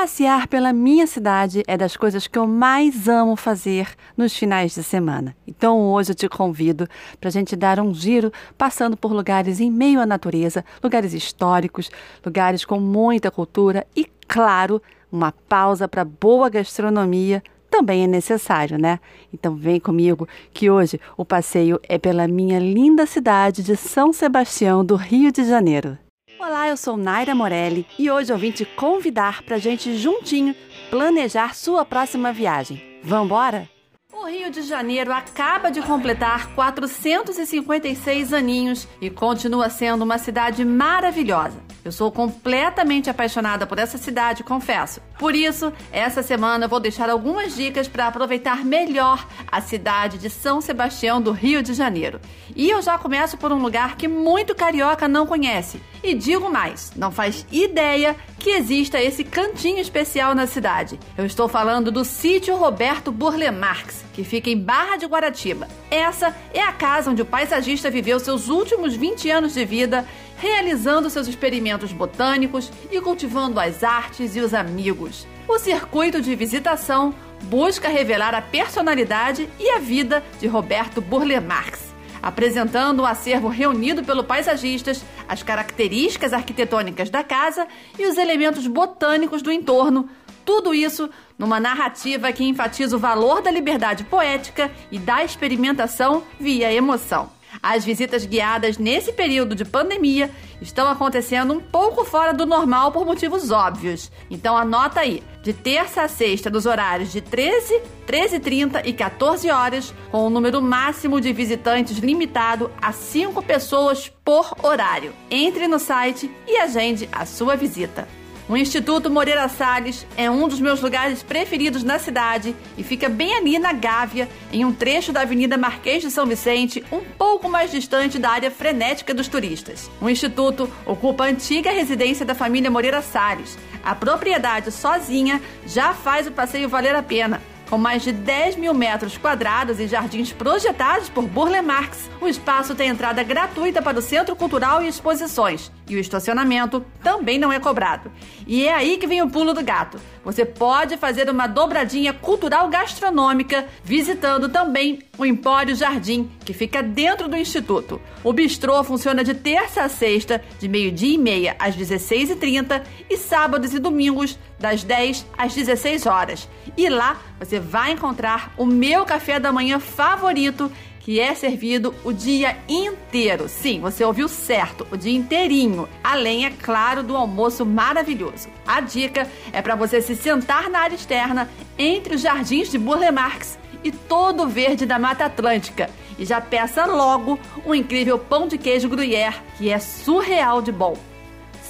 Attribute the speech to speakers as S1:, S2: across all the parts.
S1: Passear pela minha cidade é das coisas que eu mais amo fazer nos finais de semana. Então hoje eu te convido para a gente dar um giro passando por lugares em meio à natureza, lugares históricos, lugares com muita cultura e, claro, uma pausa para boa gastronomia também é necessário, né? Então vem comigo que hoje o passeio é pela minha linda cidade de São Sebastião do Rio de Janeiro. Olá, eu sou Naira Morelli e hoje eu vim te convidar para gente juntinho planejar sua próxima viagem. Vambora? O Rio de Janeiro acaba de completar 456 aninhos e continua sendo uma cidade maravilhosa. Eu sou completamente apaixonada por essa cidade, confesso. Por isso, essa semana eu vou deixar algumas dicas para aproveitar melhor a cidade de São Sebastião do Rio de Janeiro. E eu já começo por um lugar que muito carioca não conhece. E digo mais, não faz ideia que exista esse cantinho especial na cidade. Eu estou falando do sítio Roberto Burle Marx, que fica em Barra de Guaratiba. Essa é a casa onde o paisagista viveu seus últimos 20 anos de vida realizando seus experimentos botânicos e cultivando as artes e os amigos. O circuito de visitação busca revelar a personalidade e a vida de Roberto Burle Marx, apresentando o um acervo reunido pelo paisagistas, as características arquitetônicas da casa e os elementos botânicos do entorno. Tudo isso numa narrativa que enfatiza o valor da liberdade poética e da experimentação via emoção. As visitas guiadas nesse período de pandemia estão acontecendo um pouco fora do normal por motivos óbvios. Então anota aí, de terça a sexta nos horários de 13, 13h30 e 14 horas, com o um número máximo de visitantes limitado a 5 pessoas por horário. Entre no site e agende a sua visita. O Instituto Moreira Salles é um dos meus lugares preferidos na cidade e fica bem ali na Gávea, em um trecho da Avenida Marquês de São Vicente, um pouco mais distante da área frenética dos turistas. O instituto ocupa a antiga residência da família Moreira Salles. A propriedade sozinha já faz o passeio valer a pena. Com mais de 10 mil metros quadrados e jardins projetados por Burle Marx, o espaço tem entrada gratuita para o Centro Cultural e Exposições. E o estacionamento também não é cobrado. E é aí que vem o pulo do gato. Você pode fazer uma dobradinha cultural gastronômica visitando também o Empório Jardim, que fica dentro do Instituto. O bistrô funciona de terça a sexta, de meio-dia e meia às 16h30 e sábados e domingos, das 10 às 16 horas. E lá você vai encontrar o meu café da manhã favorito que é servido o dia inteiro. Sim, você ouviu certo, o dia inteirinho. Além, é claro, do almoço maravilhoso. A dica é para você se sentar na área externa entre os jardins de Burle Marx e todo o verde da Mata Atlântica. E já peça logo um incrível pão de queijo gruyère, que é surreal de bom.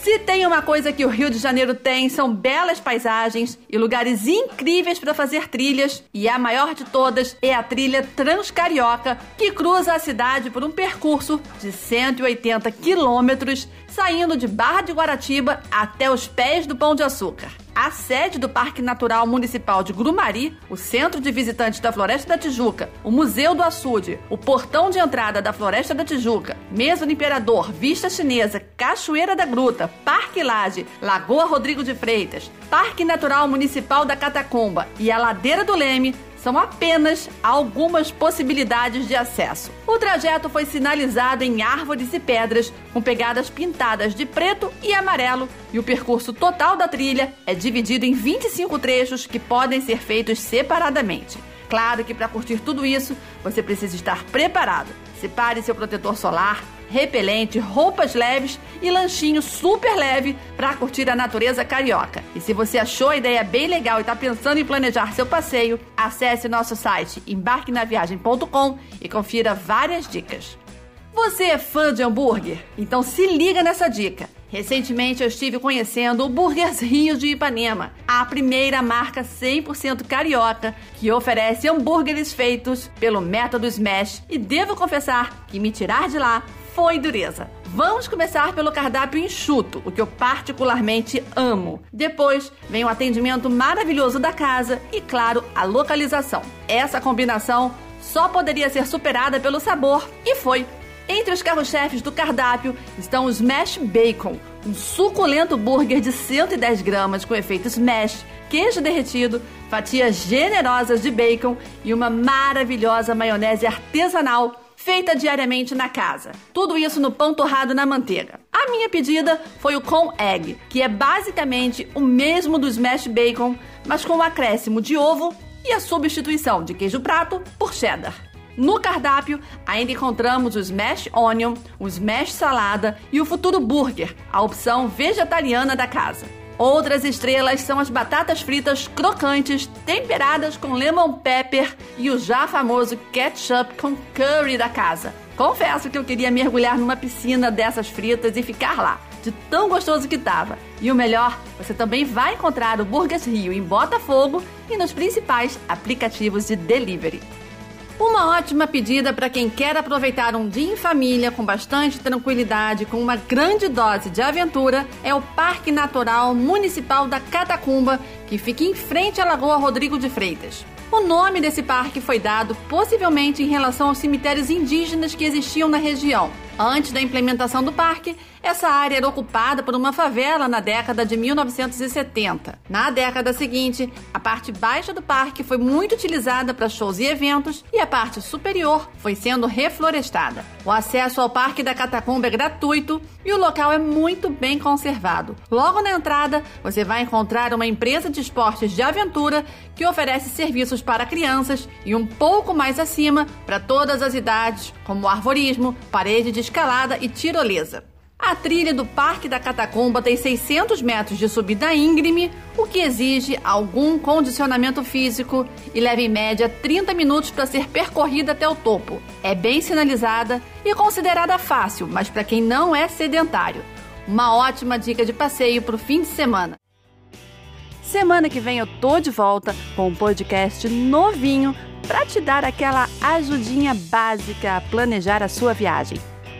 S1: Se tem uma coisa que o Rio de Janeiro tem, são belas paisagens e lugares incríveis para fazer trilhas, e a maior de todas é a trilha Transcarioca, que cruza a cidade por um percurso de 180 quilômetros, saindo de Barra de Guaratiba até os pés do Pão de Açúcar a sede do Parque Natural Municipal de Grumari, o Centro de Visitantes da Floresta da Tijuca, o Museu do Açude, o portão de entrada da Floresta da Tijuca, Mesa do Imperador, Vista Chinesa, Cachoeira da Gruta, Parque Laje, Lagoa Rodrigo de Freitas, Parque Natural Municipal da Catacumba e a Ladeira do Leme são apenas algumas possibilidades de acesso. O trajeto foi sinalizado em árvores e pedras, com pegadas pintadas de preto e amarelo, e o percurso total da trilha é dividido em 25 trechos que podem ser feitos separadamente. Claro que para curtir tudo isso, você precisa estar preparado. Separe seu protetor solar, repelente, roupas leves e lanchinho super leve para curtir a natureza carioca. E se você achou a ideia bem legal e está pensando em planejar seu passeio, acesse nosso site embarquenaviagem.com e confira várias dicas. Você é fã de hambúrguer? Então se liga nessa dica. Recentemente eu estive conhecendo o Burgers de Ipanema, a primeira marca 100% carioca que oferece hambúrgueres feitos pelo método Smash e devo confessar que me tirar de lá foi dureza. Vamos começar pelo cardápio enxuto, o que eu particularmente amo. Depois vem o atendimento maravilhoso da casa e, claro, a localização. Essa combinação só poderia ser superada pelo sabor e foi. Entre os carros-chefes do cardápio estão os Smash Bacon, um suculento burger de 110 gramas com efeito smash, queijo derretido, fatias generosas de bacon e uma maravilhosa maionese artesanal feita diariamente na casa. Tudo isso no pão torrado na manteiga. A minha pedida foi o com egg, que é basicamente o mesmo do smash bacon, mas com o acréscimo de ovo e a substituição de queijo prato por cheddar. No cardápio, ainda encontramos o Smash Onion, o Smash Salada e o Futuro Burger, a opção vegetariana da casa. Outras estrelas são as batatas fritas crocantes, temperadas com lemon pepper e o já famoso ketchup com curry da casa. Confesso que eu queria mergulhar numa piscina dessas fritas e ficar lá, de tão gostoso que tava. E o melhor, você também vai encontrar o Burgers Rio em Botafogo e nos principais aplicativos de delivery. Uma ótima pedida para quem quer aproveitar um dia em família com bastante tranquilidade, com uma grande dose de aventura, é o Parque Natural Municipal da Catacumba, que fica em frente à Lagoa Rodrigo de Freitas. O nome desse parque foi dado possivelmente em relação aos cemitérios indígenas que existiam na região. Antes da implementação do parque, essa área era ocupada por uma favela na década de 1970. Na década seguinte, a parte baixa do parque foi muito utilizada para shows e eventos e a parte superior foi sendo reflorestada. O acesso ao Parque da Catacumba é gratuito e o local é muito bem conservado. Logo na entrada, você vai encontrar uma empresa de esportes de aventura que oferece serviços para crianças e um pouco mais acima para todas as idades, como arvorismo, parede de escalada e tirolesa. A trilha do Parque da Catacumba tem 600 metros de subida íngreme, o que exige algum condicionamento físico e leva em média 30 minutos para ser percorrida até o topo. É bem sinalizada e considerada fácil, mas para quem não é sedentário. Uma ótima dica de passeio para o fim de semana. Semana que vem eu tô de volta com um podcast novinho para te dar aquela ajudinha básica a planejar a sua viagem.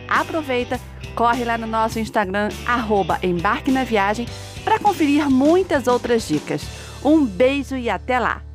S1: Aproveita, corre lá no nosso Instagram, arroba Embarque na Viagem, para conferir muitas outras dicas. Um beijo e até lá!